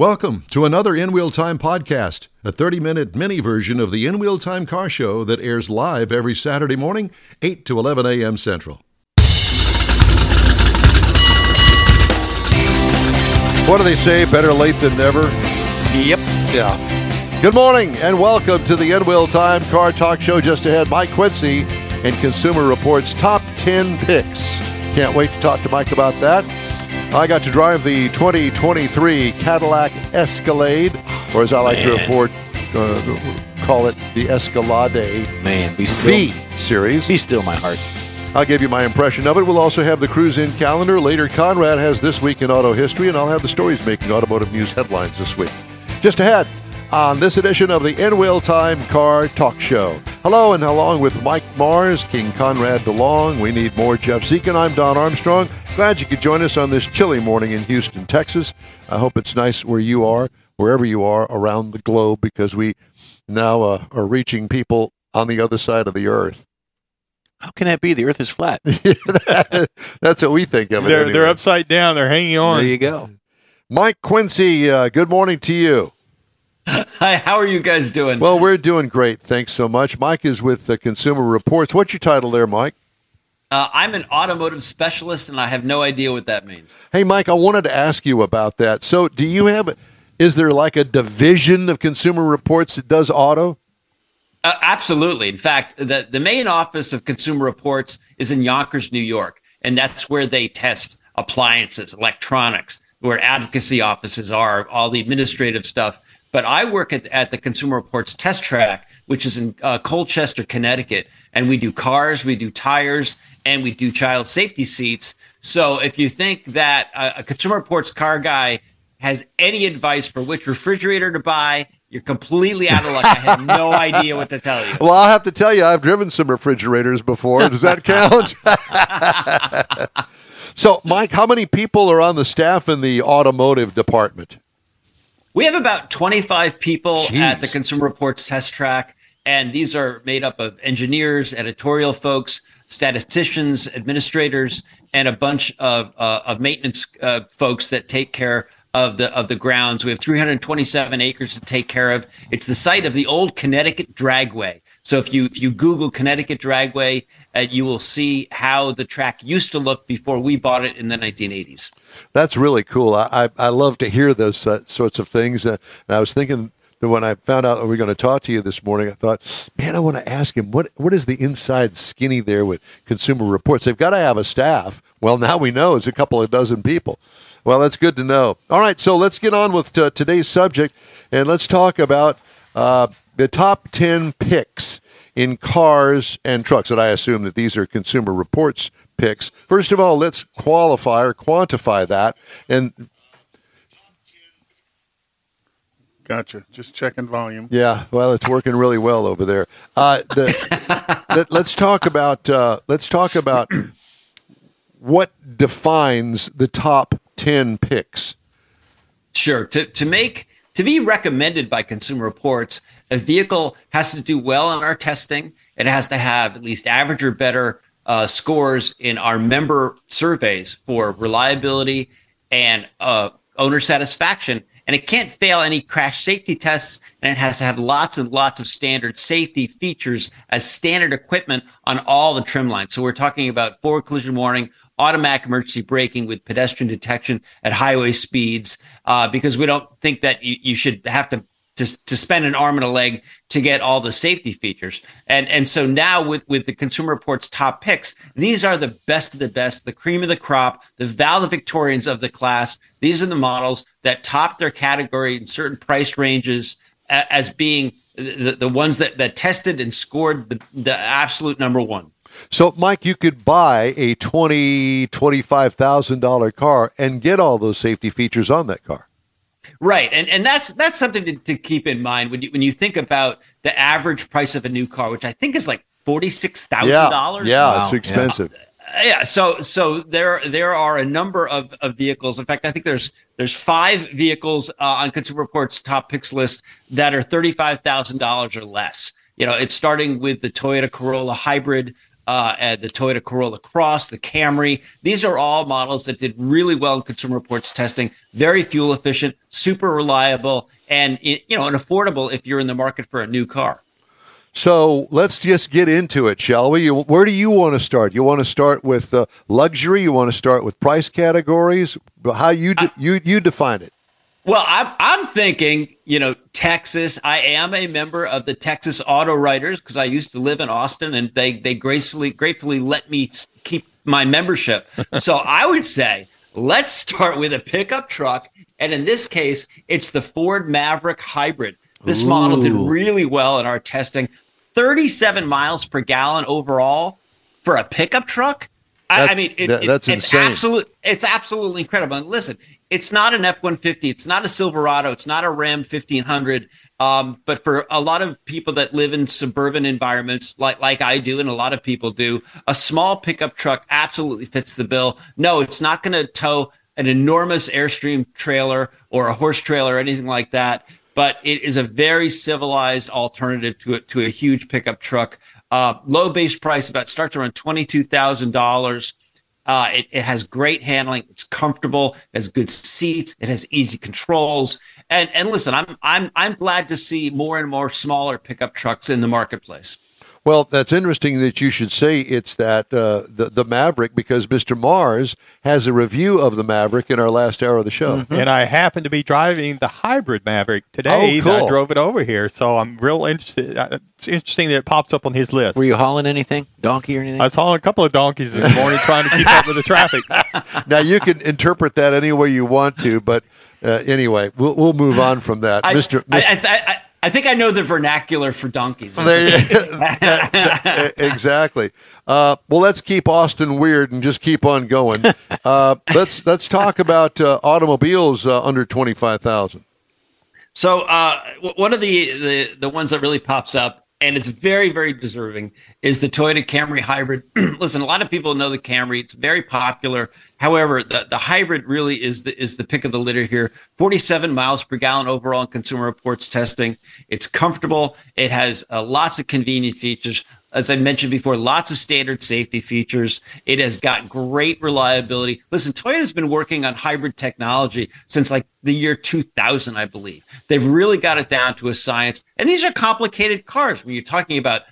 Welcome to another In Wheel Time podcast, a 30 minute mini version of the In Wheel Time car show that airs live every Saturday morning, 8 to 11 a.m. Central. What do they say? Better late than never? Yep. Yeah. Good morning and welcome to the In Wheel Time car talk show. Just ahead, Mike Quincy and Consumer Reports top 10 picks. Can't wait to talk to Mike about that. I got to drive the 2023 Cadillac Escalade, or as I like to afford, uh, call it the Escalade Man, be still, V series. be still my heart. I'll give you my impression of it. We'll also have the cruise in calendar. Later, Conrad has This Week in Auto History, and I'll have the stories making automotive news headlines this week. Just ahead on this edition of the In Wheel Time Car Talk Show. Hello, and along with Mike Mars, King Conrad DeLong, we need more Jeff Zeke, and I'm Don Armstrong. Glad you could join us on this chilly morning in Houston, Texas. I hope it's nice where you are, wherever you are around the globe, because we now uh, are reaching people on the other side of the earth. How can that be? The Earth is flat. That's what we think of it. They're anyway. they're upside down. They're hanging on. There you go. Mike Quincy, uh, good morning to you. Hi, how are you guys doing? Well, we're doing great. Thanks so much. Mike is with the Consumer Reports. What's your title there, Mike? uh, I'm an automotive specialist, and I have no idea what that means. Hey, Mike, I wanted to ask you about that. So, do you have, is there like a division of Consumer Reports that does auto? Uh, absolutely. In fact, the, the main office of Consumer Reports is in Yonkers, New York, and that's where they test appliances, electronics, where advocacy offices are, all the administrative stuff. But I work at, at the Consumer Reports test track, which is in uh, Colchester, Connecticut, and we do cars, we do tires, and we do child safety seats. So if you think that a, a Consumer Reports car guy has any advice for which refrigerator to buy, you're completely out of luck. I have no idea what to tell you. Well, I'll have to tell you, I've driven some refrigerators before. Does that count? so, Mike, how many people are on the staff in the automotive department? We have about 25 people Jeez. at the Consumer Reports test track, and these are made up of engineers, editorial folks, statisticians, administrators, and a bunch of uh, of maintenance uh, folks that take care of the of the grounds. We have 327 acres to take care of. It's the site of the old Connecticut Dragway. So if you if you Google Connecticut Dragway, uh, you will see how the track used to look before we bought it in the 1980s. That's really cool. I, I, I love to hear those uh, sorts of things. Uh, and I was thinking that when I found out were going to talk to you this morning, I thought, man, I want to ask him what what is the inside skinny there with Consumer Reports? They've got to have a staff. Well, now we know it's a couple of dozen people. Well, that's good to know. All right, so let's get on with uh, today's subject and let's talk about uh, the top 10 picks in cars and trucks. And I assume that these are Consumer Reports picks. First of all, let's qualify or quantify that. And Gotcha. Just checking volume. yeah, well, it's working really well over there. Uh, the, let, let's talk about uh, let's talk about what defines the top 10 picks. Sure. To to make to be recommended by Consumer Reports, a vehicle has to do well in our testing. It has to have at least average or better uh, scores in our member surveys for reliability and uh, owner satisfaction. And it can't fail any crash safety tests. And it has to have lots and lots of standard safety features as standard equipment on all the trim lines. So we're talking about forward collision warning, automatic emergency braking with pedestrian detection at highway speeds, uh, because we don't think that you, you should have to, to to spend an arm and a leg to get all the safety features. And and so now with with the Consumer Reports top picks, these are the best of the best, the cream of the crop, the valedictorians of the class. These are the models that top their category in certain price ranges as being the, the ones that, that tested and scored the, the absolute number one. So, Mike, you could buy a twenty twenty five thousand dollar car and get all those safety features on that car. Right, and and that's that's something to, to keep in mind when you when you think about the average price of a new car, which I think is like forty six thousand Yeah, dollars. yeah, Wow, it's yeah. expensive. yeah. So so there there are a number of, of vehicles. In fact, I think there's there's five vehicles uh, on Consumer Reports top picks list that are thirty five thousand dollars or less. You know, it's starting with the Toyota Corolla Hybrid. Uh, uh, the Toyota Corolla Cross, the Camry. These are all models that did really well in Consumer Reports testing. Very fuel efficient, super reliable, and you know, and affordable if you're in the market for a new car. So let's just get into it, shall we? You, where do you want to start? You want to start with uh, luxury? You want to start with price categories? How you de- you you define it? Well, I'm I'm thinking, you know, Texas. I am a member of the Texas Auto Writers because I used to live in Austin, and they they gracefully gratefully let me keep my membership. so I would say let's start with a pickup truck, and in this case, it's the Ford Maverick Hybrid. This Ooh. model did really well in our testing. 37 miles per gallon overall for a pickup truck. I, I mean, it, that, that's it, insane. It's, absolute, it's absolutely incredible. And listen, it's not an F 150, it's not a Silverado, it's not a Ram 1500. Um, but for a lot of people that live in suburban environments, like like I do, and a lot of people do, a small pickup truck absolutely fits the bill. No, it's not going to tow an enormous Airstream trailer or a horse trailer or anything like that but it is a very civilized alternative to a, to a huge pickup truck. Uh, low base price about starts around twenty two thousand uh. It, it has great handling. It's comfortable. It has good seats. It has easy controls. And and listen, I'm I'm I'm glad to see more and more smaller pickup trucks in the marketplace. Well, that's interesting that you should say it's that uh, the the Maverick because Mr. Mars has a review of the Maverick in our last hour of the show, mm-hmm. and I happen to be driving the hybrid Maverick today. Oh, cool. I drove it over here, so I'm real interested. Uh, it's interesting that it pops up on his list. Were you hauling anything, donkey or anything? I was hauling a couple of donkeys this morning, trying to keep up with the traffic. now you can interpret that any way you want to, but uh, anyway, we'll we'll move on from that, I, Mr. I, I, I think I know the vernacular for donkeys. exactly. Uh, well, let's keep Austin weird and just keep on going. Uh, let's let's talk about uh, automobiles uh, under twenty five thousand. So uh, one of the, the the ones that really pops up and it's very very deserving is the Toyota Camry hybrid. Listen, a lot of people know the Camry; it's very popular. However, the, the hybrid really is the is the pick of the litter here. 47 miles per gallon overall in Consumer Reports testing. It's comfortable. It has uh, lots of convenient features as I mentioned before, lots of standard safety features. It has got great reliability. Listen, Toyota's been working on hybrid technology since like the year 2000, I believe. They've really got it down to a science. And these are complicated cars when you're talking about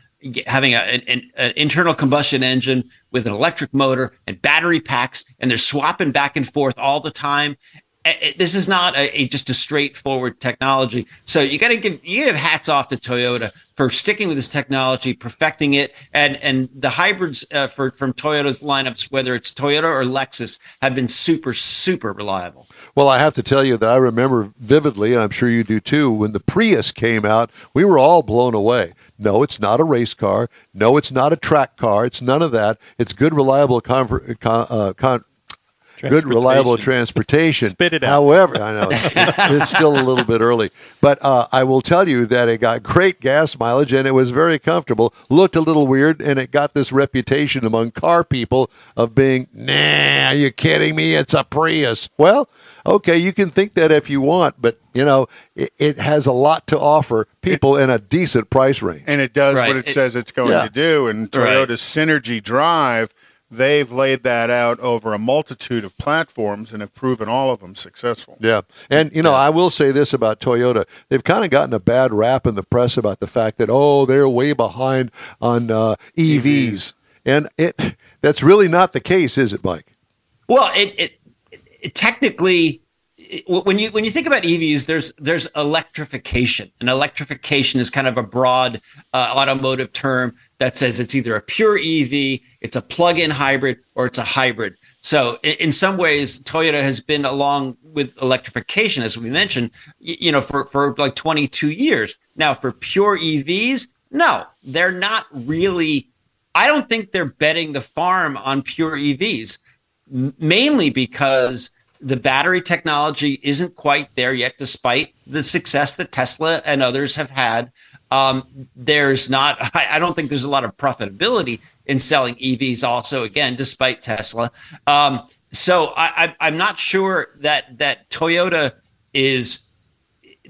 having a, an, an, internal combustion engine with an electric motor and battery packs, and they're swapping back and forth all the time this is not a, a, just a straightforward technology. So you got to give you give hats off to Toyota for sticking with this technology, perfecting it, and and the hybrids uh, for from Toyota's lineups, whether it's Toyota or Lexus, have been super super reliable. Well, I have to tell you that I remember vividly, and I'm sure you do too, when the Prius came out, we were all blown away. No, it's not a race car. No, it's not a track car. It's none of that. It's good, reliable con- uh, con- good, reliable transportation. Spit it out. However, I know it's, it's still a little bit early, but uh, I will tell you that it got great gas mileage and it was very comfortable. Looked a little weird, and it got this reputation among car people of being, nah, are you kidding me? It's a Prius. Well, okay, you can think that if you want, but you know, it, it has a lot to offer people it, in a decent price range. And it does right. what it, it, says it's going yeah. to do. And Toyota's right. Synergy Drive they've laid that out over a multitude of platforms and have proven all of them successful. Yeah. And, you know, yeah. I will say this about Toyota. They've kind of gotten a bad rap in the press about the fact that, oh, they're way behind on uh, EVs. EVs. And it that's really not the case, is it, Mike? Well, it, it, it technically when you when you think about EVs, there's there's electrification, and electrification is kind of a broad uh, automotive term that says it's either a pure EV, it's a plug-in hybrid, or it's a hybrid. So in, some ways, Toyota has been along with electrification, as we mentioned, you know, for for like 22 years now. For pure EVs, no, they're not really. I don't think they're betting the farm on pure EVs, mainly because the battery technology isn't quite there yet, despite the success that Tesla and others have had. Um, there's not, I, I, don't think there's a lot of profitability in selling EVs, also, again, despite Tesla. Um, so I, I, I'm not sure that that Toyota is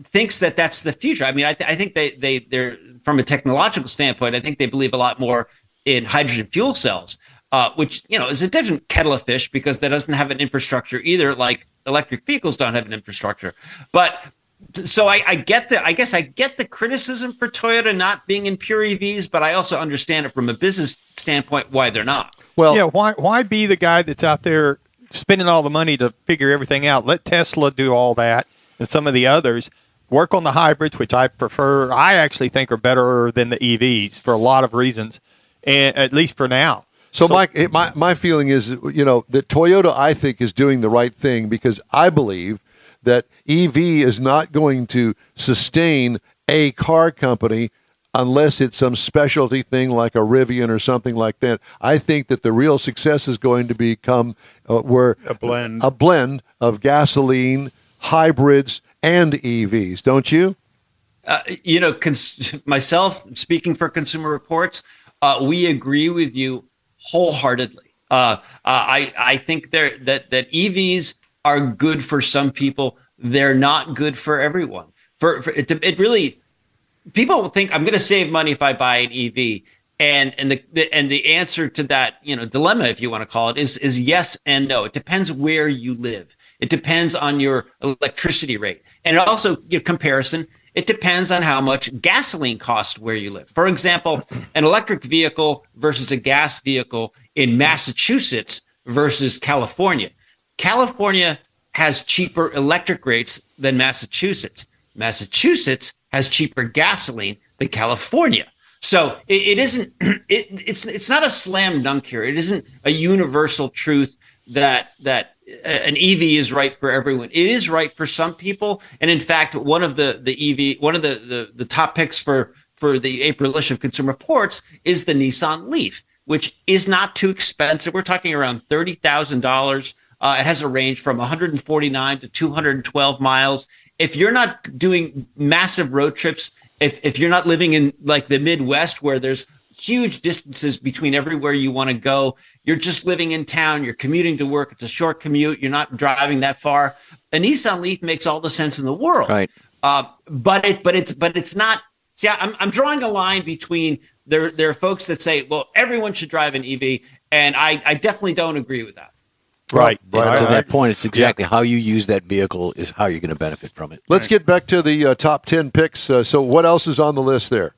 thinks that that's the future. I mean, I, th- I think they they they're from a technological standpoint. I think they believe a lot more in hydrogen fuel cells, uh, which you know is a different kettle of fish because that doesn't have an infrastructure either, like electric vehicles don't have an infrastructure. But so I, I, get the I guess I get the criticism for Toyota not being in pure EVs, but I also understand it from a business standpoint why they're not. Well, yeah, why why be the guy that's out there spending all the money to figure everything out? Let Tesla do all that and some of the others work on the hybrids, which I prefer. I actually think are better than the EVs for a lot of reasons, and at least for now. So, so my, my my feeling is, you know, that Toyota I think is doing the right thing because I believe that EV is not going to sustain a car company unless it's some specialty thing like a Rivian or something like that. I think that the real success is going to become uh, where a blend a blend of gasoline, hybrids, and EVs. Don't you? Uh, you know, cons- myself speaking for Consumer Reports, uh, we agree with you wholeheartedly. Uh, uh, I I think there that that EVs are good for some people. They're not good for everyone. For, for it, it really, people think I'm going to save money if I buy an EV, and and the, the, and the answer to that you know dilemma, if you want to call it, is is yes and no. It depends where you live. It depends on your electricity rate, and it also your comparison. It depends on how much gasoline costs where you live. For example, an electric vehicle versus a gas vehicle in Massachusetts versus California. California has cheaper electric rates than Massachusetts. Massachusetts has cheaper gasoline than California. So it, it isn't it, it's it's not a slam dunk here. It isn't a universal truth that that uh, an EV is right for everyone. It is right for some people, and in fact, one of the the EV one of the the, the top picks for for the April issue of Consumer Reports is the Nissan Leaf, which is not too expensive. We're talking around thirty thousand dollars uh, it has a range from 149 to 212 miles. If you're not doing massive road trips, if, if you're not living in like the Midwest where there's huge distances between everywhere you want to go, you're just living in town, you're commuting to work, it's a short commute, you're not driving that far. A Nissan Leaf makes all the sense in the world. Right. Uh, but it but it's but it's not see I'm I'm drawing a line between there there are folks that say, well, everyone should drive an EV, and I, I definitely don't agree with that. Right. right. right. To that point, it's exactly yeah. how you use that vehicle is how you're going to benefit from it. Let's get back to the uh, top 10 picks. Uh, so, what else is on the list there?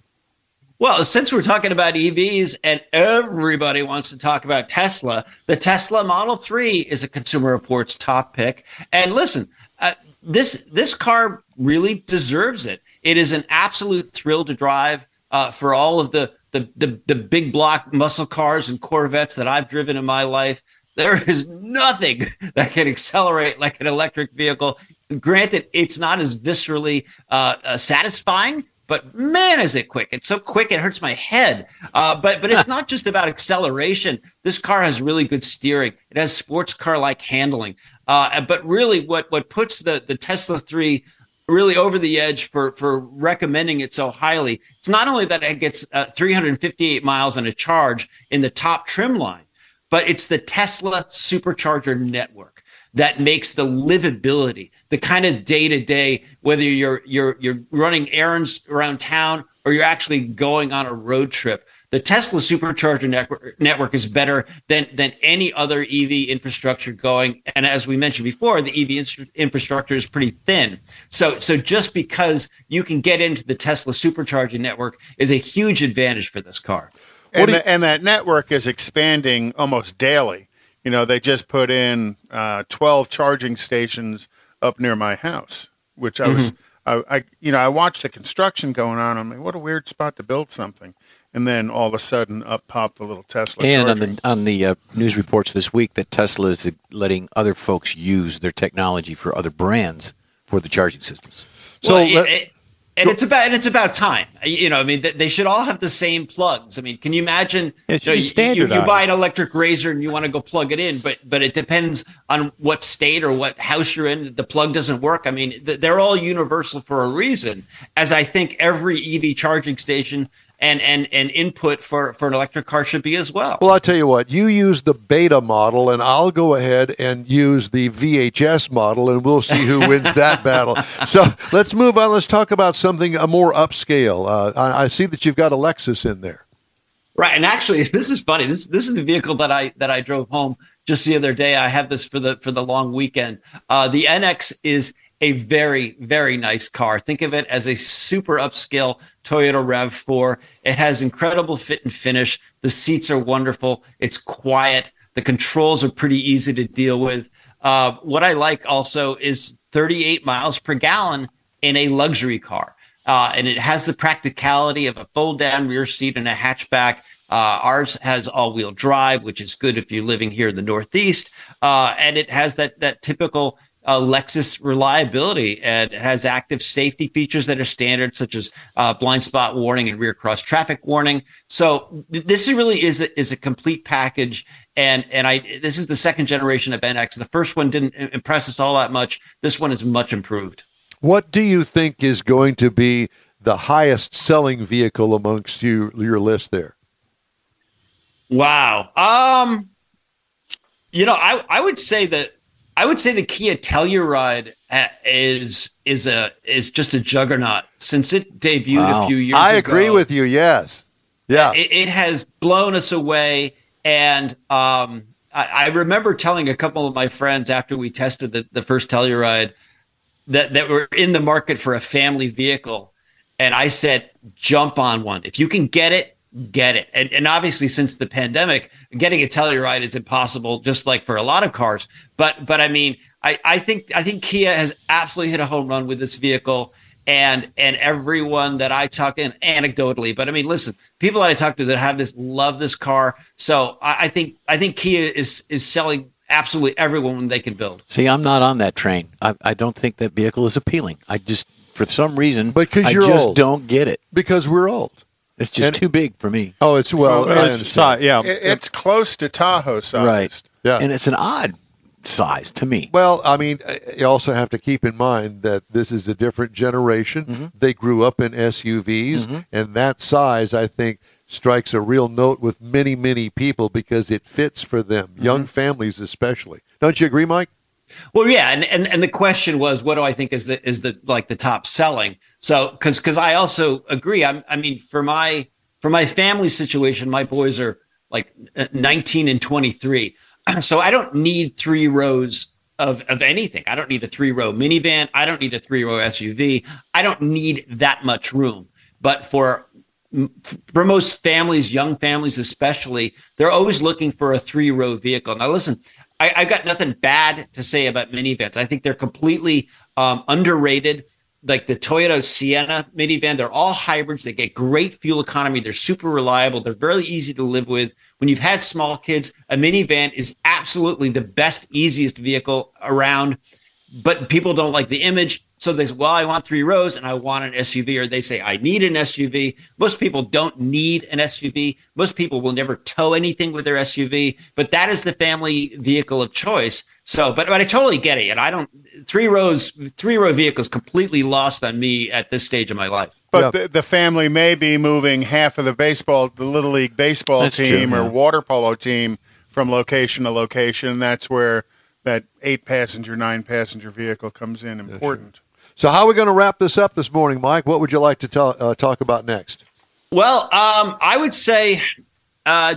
Well, since we're talking about EVs and everybody wants to talk about Tesla, the Tesla Model 3 is a Consumer Reports top pick. And listen, uh, this this car really deserves it. It is an absolute thrill to drive uh, for all of the, the the the big block muscle cars and Corvettes that I've driven in my life. There is nothing that can accelerate like an electric vehicle. Granted, it's not as viscerally uh, uh, satisfying, but man, is it quick! It's so quick it hurts my head. Uh, but but it's not just about acceleration. This car has really good steering. It has sports car like handling. Uh, but really, what what puts the the Tesla three really over the edge for for recommending it so highly. It's not only that it gets uh, 358 miles on a charge in the top trim line, but it's the Tesla supercharger network that makes the livability, the kind of day to day, whether you're you're you're running errands around town or you're actually going on a road trip. The Tesla supercharger network, network is better than than any other EV infrastructure going. And as we mentioned before, the EV infrastructure is pretty thin. So so just because you can get into the Tesla supercharging network is a huge advantage for this car. And, you, the, and that network is expanding almost daily. You know, they just put in uh, 12 charging stations up near my house, which I was, mm-hmm. I, I, you know, I watched the construction going on. I'm like, what a weird spot to build something. And then all of a sudden, up popped the little Tesla. And charging. on the on the uh, news reports this week, that Tesla is letting other folks use their technology for other brands for the charging systems. So well, it, it, and it's about and it's about time. You know, I mean, they should all have the same plugs. I mean, can you imagine? It you, know, you, you, buy an electric razor and you want to go plug it in, but but it depends on what state or what house you're in. The plug doesn't work. I mean, they're all universal for a reason. As I think every EV charging station and and and input for for an electric car should be as well. Well, I'll tell you what. You use the beta model, and I'll go ahead and use the VHS model, and we'll see who wins that battle. So let's move on. Let's talk about something a more upscale. Uh, I, I see that you've got a Lexus in there. Right, and actually, this is funny. This this is the vehicle that I that I drove home just the other day. I have this for the for the long weekend. Uh, the NX is a very very nice car. Think of it as a super upscale Toyota Rav Four. It has incredible fit and finish. The seats are wonderful. It's quiet. The controls are pretty easy to deal with. Uh, what I like also is 38 miles per gallon in a luxury car. Uh, and it has the practicality of a fold down rear seat and a hatchback. Uh, ours has all wheel drive, which is good if you're living here in the Northeast. Uh, and it has that, that typical uh, Lexus reliability and it has active safety features that are standard, such as uh, blind spot warning and rear cross traffic warning. So th- this really is a, is a complete package. And and I this is the second generation of NX. The first one didn't impress us all that much. This one is much improved. What do you think is going to be the highest selling vehicle amongst you your list there? Wow. Um, you know, I I would say that I would say the Kia Telluride uh, is is a is just a juggernaut since it debuted Wow. a few years ago. I ago. agree with you. Yes. Yeah. It, it has blown us away, and um, I, I remember telling a couple of my friends after we tested the, the first Telluride that that were in the market for a family vehicle, and I said, jump on one if you can get it. Get it, and, and obviously, since the pandemic, getting a Telluride is impossible. Just like for a lot of cars, but but I mean, I, I think I think Kia has absolutely hit a home run with this vehicle and and everyone that I talk in anecdotally, but I mean, listen, people that I talk to that have this love this car. So I, I think I think Kia is is selling absolutely everyone they can build. See, I'm not on that train. I, I don't think that vehicle is appealing. I just, for some reason, But 'cause I you're just old. don't get it. because we're old. It's just And- too big for me. Oh, it's well. I It's understand. yeah, It, it's close to Tahoe size. Right. Yeah. And it's an odd size to me. Well, I mean, uh, you also have to keep in mind that this is a different generation. Mm-hmm. They grew up in SUVs, mm-hmm. and that size, I think, strikes a real note with many, many people because it fits for them, mm-hmm. young families especially. Don't you agree, Mike? Well, yeah, and, and and the question was, what do I think is the is the like the top selling? So, because because I also agree. I'm, I mean, for my for my family situation, my boys are like uh, 19 and 23, so I don't need three rows of of anything. I don't need a three row minivan. I don't need a three row SUV. I don't need that much room. But for for most families, young families especially, they're always looking for a three row vehicle. Now, listen, I, I've got nothing bad to say about minivans. I think they're completely um, underrated. Like the Toyota Sienna minivan, they're all hybrids. They get great fuel economy. They're super reliable. They're very easy to live with. When you've had small kids, a minivan is absolutely the best, easiest vehicle around but people don't like the image. So they say, well, I want three rows and I want an SUV, or they say, I need an SUV. Most people don't need an SUV. Most people will never tow anything with their SUV, but that is the family vehicle of choice. So, but, but I totally get it. And I don't, three rows, three row vehicles completely lost on me at this stage of my life. But Yeah. the, the family may be moving half of the baseball, the little league baseball That's true, team or yeah. water polo team from location to location. That's where that eight passenger, nine passenger vehicle comes in important. So, how are we going to wrap this up this morning, Mike? What would you like to tell, uh, talk about next? Well, um, I would say uh,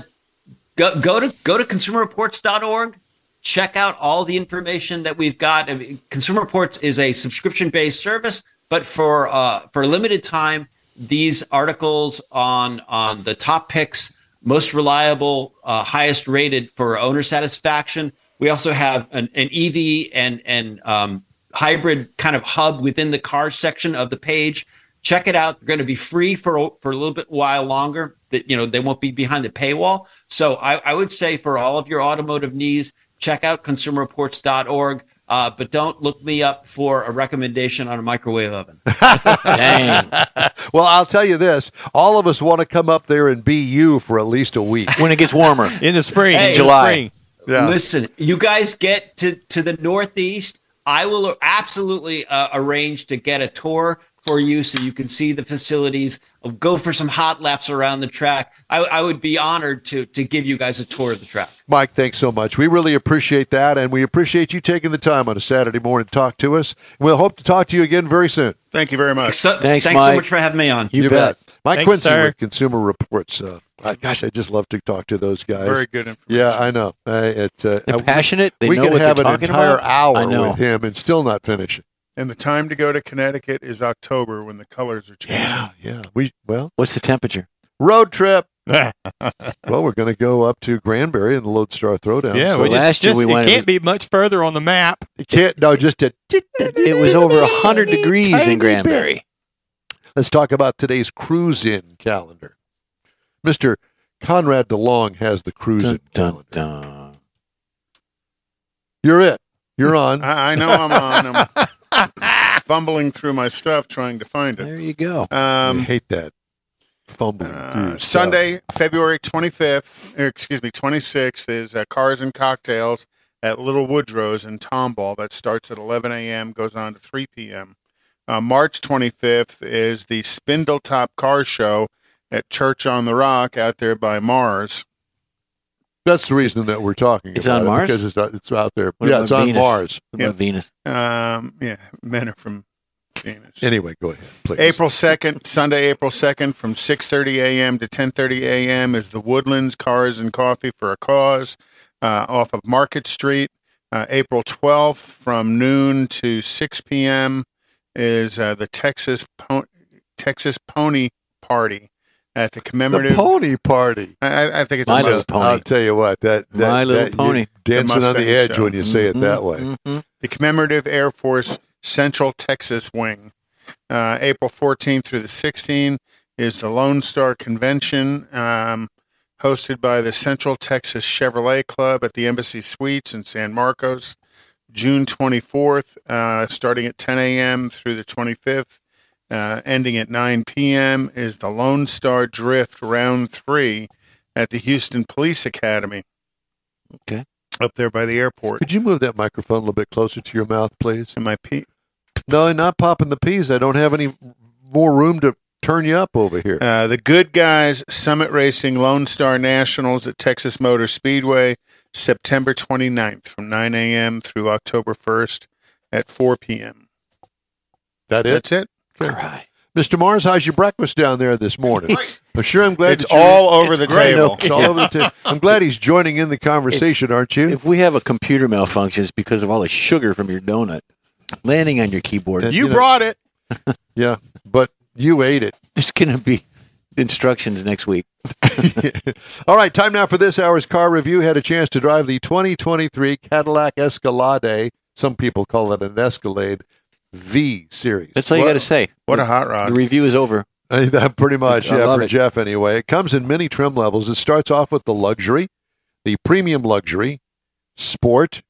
go, go to go to consumerreports.org. Check out all the information that we've got. I mean, Consumer Reports is a subscription based service, but for uh, for a limited time, these articles on on the top picks, most reliable, uh, highest rated for owner satisfaction. We also have an, an EV and and um, hybrid kind of hub within the car section of the page. Check it out. They're going to be free for for a little bit while longer. That you know they won't be behind the paywall. So I, I would say for all of your automotive needs, check out consumerreports.org. Uh, but don't look me up for a recommendation on a microwave oven. Dang. Well, I'll tell you this: all of us want to come up there and be you for at least a week. when it gets warmer. in the spring, Hey, in July. The spring. Yeah. Listen, you guys get to to the Northeast. I will absolutely uh, arrange to get a tour for you so you can see the facilities. Go for some hot laps around the track. I, I would be honored to to give you guys a tour of the track. Mike, thanks so much. We really appreciate that, and we appreciate you taking the time on a Saturday morning to talk to us. We'll hope to talk to you again very soon. Thank you very much. So, Thanks, thanks so much for having me on. You, bet. Mike Thanks, Quincy sir. with Consumer Reports. Uh, I, gosh, I just love to talk to those guys. Very good information. Yeah, I know. Uh, it, uh, They're passionate. They we know could what have they're an talking entire about. hour know. with him and still not finish it. And the time to go to Connecticut is October when the colors are changing. Yeah, yeah. We well, What's the temperature? road trip. well, we're going to go up to Granbury and the Lone Star Throwdown. yeah, so we just, last year just- we it went- can't be much further on the map. you can't. No, just to. It was over hundred degrees in Granbury. Let's talk about today's cruise-in calendar. Mister Conrad DeLong has the cruise-in Dun, dun, calendar. dun. You're it. You're on. I, I know I'm on. I'm fumbling through my stuff trying to find it. There you go. I Um, hate that fumbling uh, through stuff. Sunday, February 25th, or excuse me, 26th is uh, Cars and Cocktails at Little Woodrow's in Tomball. That starts at 11 a.m., goes on to 3 p.m. Uh, March 25th is the Spindletop Car Show at Church on the Rock out there by Mars. That's the reason that we're talking It's about on it, Mars? because it's, uh, it's out there. What yeah, about it's on Venus? Mars. What about Venus. Um, yeah, men are from Venus. Anyway, go ahead, please. April 2nd, Sunday, April 2nd, from 6.30 a.m. to 10.30 a.m. is the Woodlands Cars and Coffee for a Cause uh, off of Market Street. Uh, April 12th, from noon to 6 p.m. is uh, the Texas po- Texas Pony Party at the the commemorative. pony party. I, I- I think it's My a Little must- Pony. I'll tell you what that, that My Little that- Pony. dancing The on the edge show. when you say it that way. Mhm. the commemorative Air Force Central Texas Wing. Uh, April 14th through the 16th is the Lone Star Convention, um, hosted by the Central Texas Chevrolet Club at the Embassy Suites in San Marcos. June 24th, uh, starting at 10 a.m. through the 25th, uh, ending at 9 p.m., is the Lone Star Drift Round 3 at the Houston Police Academy. Okay. Up there by the airport. Could you move that microphone a little bit closer to your mouth, please? Am I pe- No, not popping the peas. I don't have any more room to turn you up over here. Uh, the Good Guys Summit Racing Lone Star Nationals at Texas Motor Speedway, September 29th from 9 a.m. through October 1st at 4 p.m. that it, That's it. All right. Mr. Mars? How's your breakfast down there this morning? I'm sure I'm glad It's all over the great. table. It's all over the table. I'm glad he's joining in the conversation, aren't you? If we have a computer malfunction, it's because of all the sugar from your donut landing on your keyboard. And- You You know- brought it. yeah, but you ate it. It's going to be instructions next week. All right, time now for this hour's car review. Had a chance to drive the 2023 Cadillac Escalade. Some people call it an Escalade V series. That's all you got to say. What a hot rod! The review is over. Uh, that pretty much, I yeah, for it. Jeff anyway. It comes in many trim levels. It starts off with the luxury, the premium luxury, sport,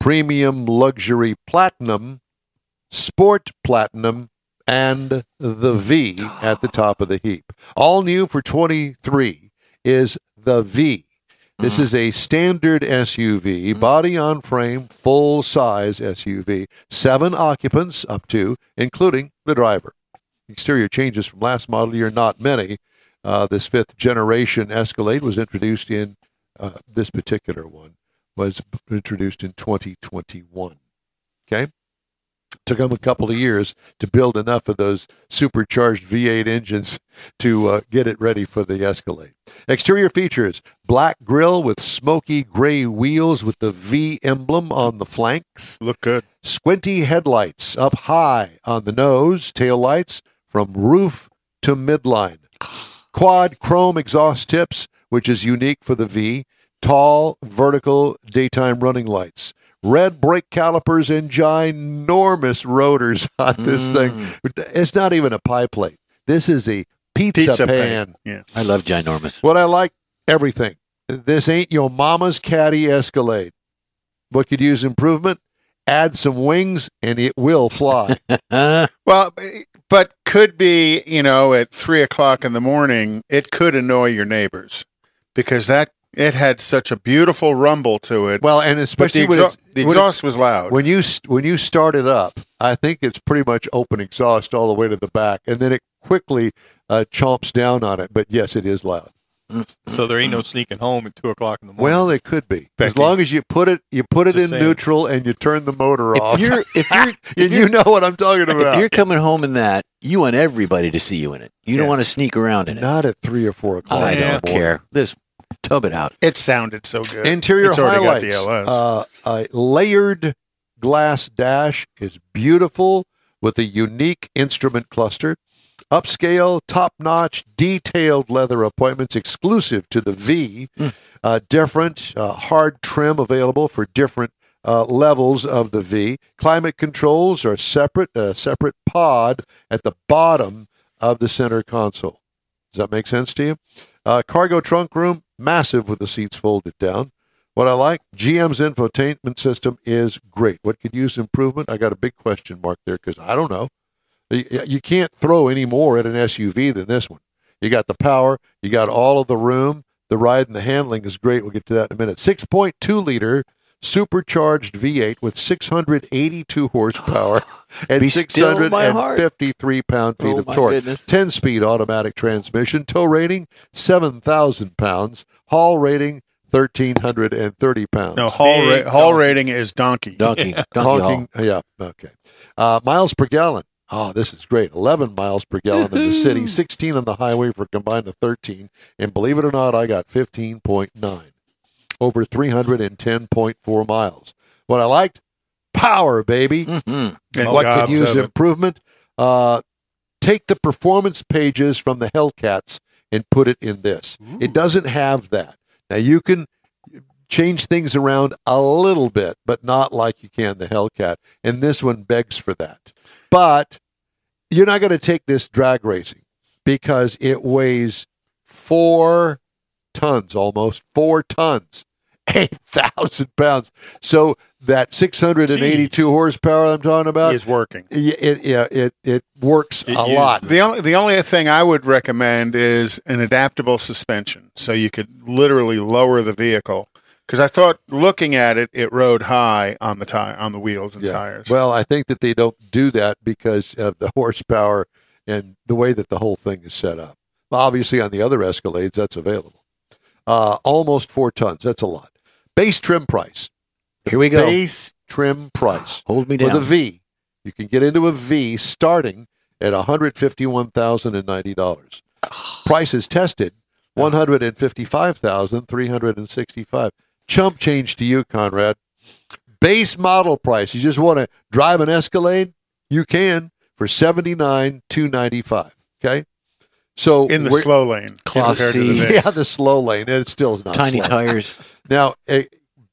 premium luxury platinum, sport platinum, and the V at the top of the heap. All new for 23 is the V. This is a standard SUV, body on frame, full size SUV, seven occupants up to, including the driver. Exterior changes from last model year, not many. Uh, this fifth generation Escalade was introduced in uh, this particular one was introduced in 2021. Okay, took them a couple of years to build enough of those supercharged V8 engines to uh, get it ready for the Escalade. Exterior features: black grille with smoky gray wheels with the V emblem on the flanks Look good. squinty headlights up high on the nose, tail lights from roof to midline. Quad chrome exhaust tips, which is unique for the V. Tall vertical daytime running lights. Red brake calipers and ginormous rotors on this thing. Mm. It's not even a pie plate. This is a pizza, Pizza pan. pan. Yeah. I love ginormous. What I like, everything. This ain't your mama's caddy Escalade. What could use improvement? Add some wings and it will fly. Well, but could be, you know, at three o'clock in the morning, it could annoy your neighbors because that it had such a beautiful rumble to it. well, and but the, especially when, exha- the when, it- exhaust was loud. when you when you start it up, I think it's pretty much open exhaust all the way to the back, and then it quickly uh, chomps down on it. But yes, it is loud. So there ain't no sneaking home at two o'clock in the morning. Well, it could be as long as you put it you put it Just in saying. neutral and you turn the motor off. if you're if you're if and you're, you know what I'm talking about. if you're coming home in that You want everybody to see you in it. You don't want to sneak around in it. Not at three or four o'clock. I in don't morning. care. This tub it out. It sounded so good. Interior it's already highlights. got the LS. Uh, a layered glass dash is beautiful with a unique instrument cluster. Upscale, top notch, detailed leather appointments exclusive to the V. Uh, different uh, hard trim available for different uh, levels of the V. Climate controls are separate, a separate pod at the bottom of the center console. Does that make sense to you? Uh, cargo trunk room, massive with the seats folded down. What I like, GM's infotainment system is great. What could use improvement? I got a big question mark there because I don't know. You can't throw any more at an SUV than this one. You got the power, you got all of the room, the ride and the handling is great. We'll get to that in a minute. 6.2 liter supercharged V8 with 682 horsepower and Be still, my heart. 653 pound feet Oh, of torque. goodness. 10 speed automatic transmission, tow rating 7,000 pounds, haul rating 1,330 pounds. no, Hall, Big ra- Hall donkey. rating is donkey. Donkey. Donkey Hall. Honking, yeah, okay. Uh, miles per gallon. Oh, this is great. 11 miles per gallon in the city, 16 on the highway for combined of 13. And believe it or not, I got 15.9 over 310.4 miles. What I liked, power, baby. Mhm. And what gobs could use improvement? Uh, take the performance pages from the Hellcats and put it in this. It doesn't have that. Now you can change things around a little bit, but not like you can the Hellcat. And this one begs for that. But you're not going to take this drag racing because it weighs four tons, almost four tons, 8,000 pounds. So that 682 horsepower I'm talking about, is working. yeah, it, yeah, it, it works It a uses lot. The only the only thing I would recommend is an adaptable suspension, so you could literally lower the vehicle. Because I thought looking at it, it rode high on the tire on the wheels and tires. Well, I think that they don't do that because of the horsepower and the way that the whole thing is set up. Obviously, on the other Escalades, that's available. Uh, almost four tons. That's a lot. Base trim price. Here we go. Base trim price Hold me for down. the V. You can get into a V starting at one hundred fifty-one thousand and ninety dollars. Price is tested one hundred and fifty-five thousand three hundred and sixty-five. Chump change to you, Conrad. Base model price. You just want to drive an Escalade? You can for seventy-nine two ninety-five. Okay, so in the slow lane Class the C. yeah, the slow lane, and it's still not Tiny slow. tires. Now, eh,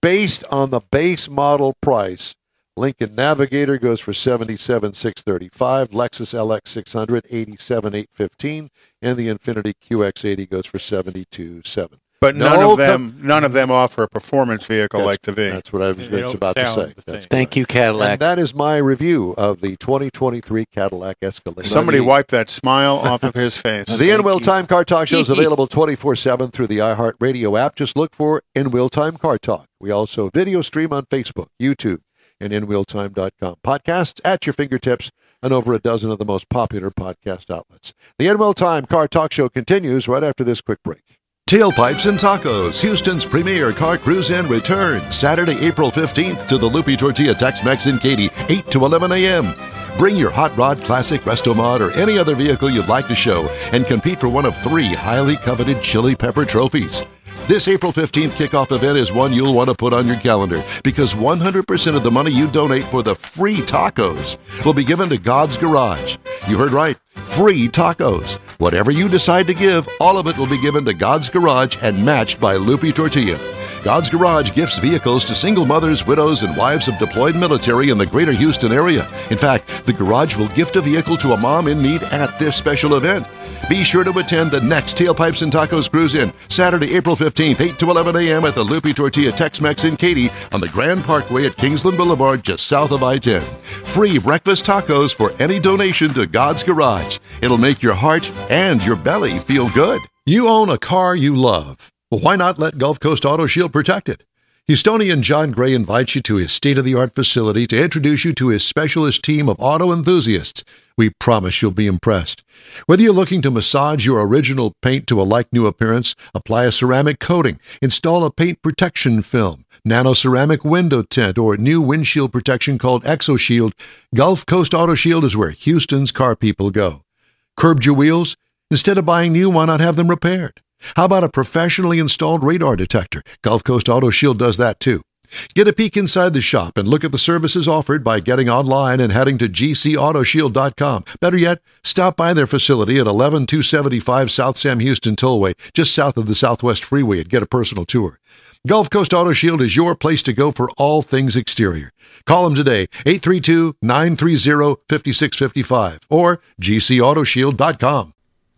based on the base model price, Lincoln Navigator goes for seventy-seven six thirty-five, Lexus LX six hundred eighty-seven eight fifteen, and the Infiniti QX80 goes for seventy-two seven. But No, none of the- them none of them offer a performance vehicle That's- like the V. That's what I was They just about to say. That's. Thank you, Cadillac. And that is my review of the 2023 Cadillac Escalade. Somebody The- wipe that smile off of his face. The In Wheel Time Car Talk Show is available 24 7 through the iHeartRadio app. Just look for In Wheel Time Car Talk. We also video stream on Facebook, YouTube, and InWheelTime.com. Podcasts at your fingertips and over a dozen of the most popular podcast outlets. The In Wheel Time Car Talk Show continues right after this quick break. Tailpipes and Tacos, Houston's premier car cruise in returns Saturday, April 15th to the Lupe Tortilla Tex-Mex in Katy, 8 to 11 a.m. Bring your Hot Rod Classic Resto Mod or any other vehicle you'd like to show and compete for one of three highly coveted Chili Pepper trophies. This April 15th kickoff event is one you'll want to put on your calendar because 100% of the money you donate for the free tacos will be given to God's Garage. You heard right. Free tacos. Whatever you decide to give, all of it will be given to God's Garage and matched by Lupe Tortilla. God's Garage gifts vehicles to single mothers, widows, and wives of deployed military in the greater Houston area. In fact, the garage will gift a vehicle to a mom in need at this special event. Be sure to attend the next Tailpipes and Tacos Cruise In, Saturday, April 15th, 8 to 11 a.m. at the Lupe Tortilla Tex-Mex in Katy on the Grand Parkway at Kingsland Boulevard, just south of I-10. Free breakfast tacos for any donation to God's Garage. It'll make your heart and your belly feel good. You own a car you love. Why not let Gulf Coast Auto Shield protect it? Houstonian John Gray invites you to his state of the art facility to introduce you to his specialist team of auto enthusiasts. We promise you'll be impressed. Whether you're looking to massage your original paint to a like new appearance, apply a ceramic coating, install a paint protection film, nano ceramic window tint, or new windshield protection called ExoShield, Gulf Coast Auto Shield is where Houston's car people go. Curbed your wheels? Instead of buying new, why not have them repaired? How about a professionally installed radar detector? Gulf Coast Auto Shield does that too. Get a peek inside the shop and look at the services offered by getting online and heading to gcautoshield.com. Better yet, stop by their facility at 11275 South Sam Houston Tollway, just south of the Southwest Freeway, and get a personal tour. Gulf Coast Auto Shield is your place to go for all things exterior. Call them today, 832-930-5655 or gcautoshield.com.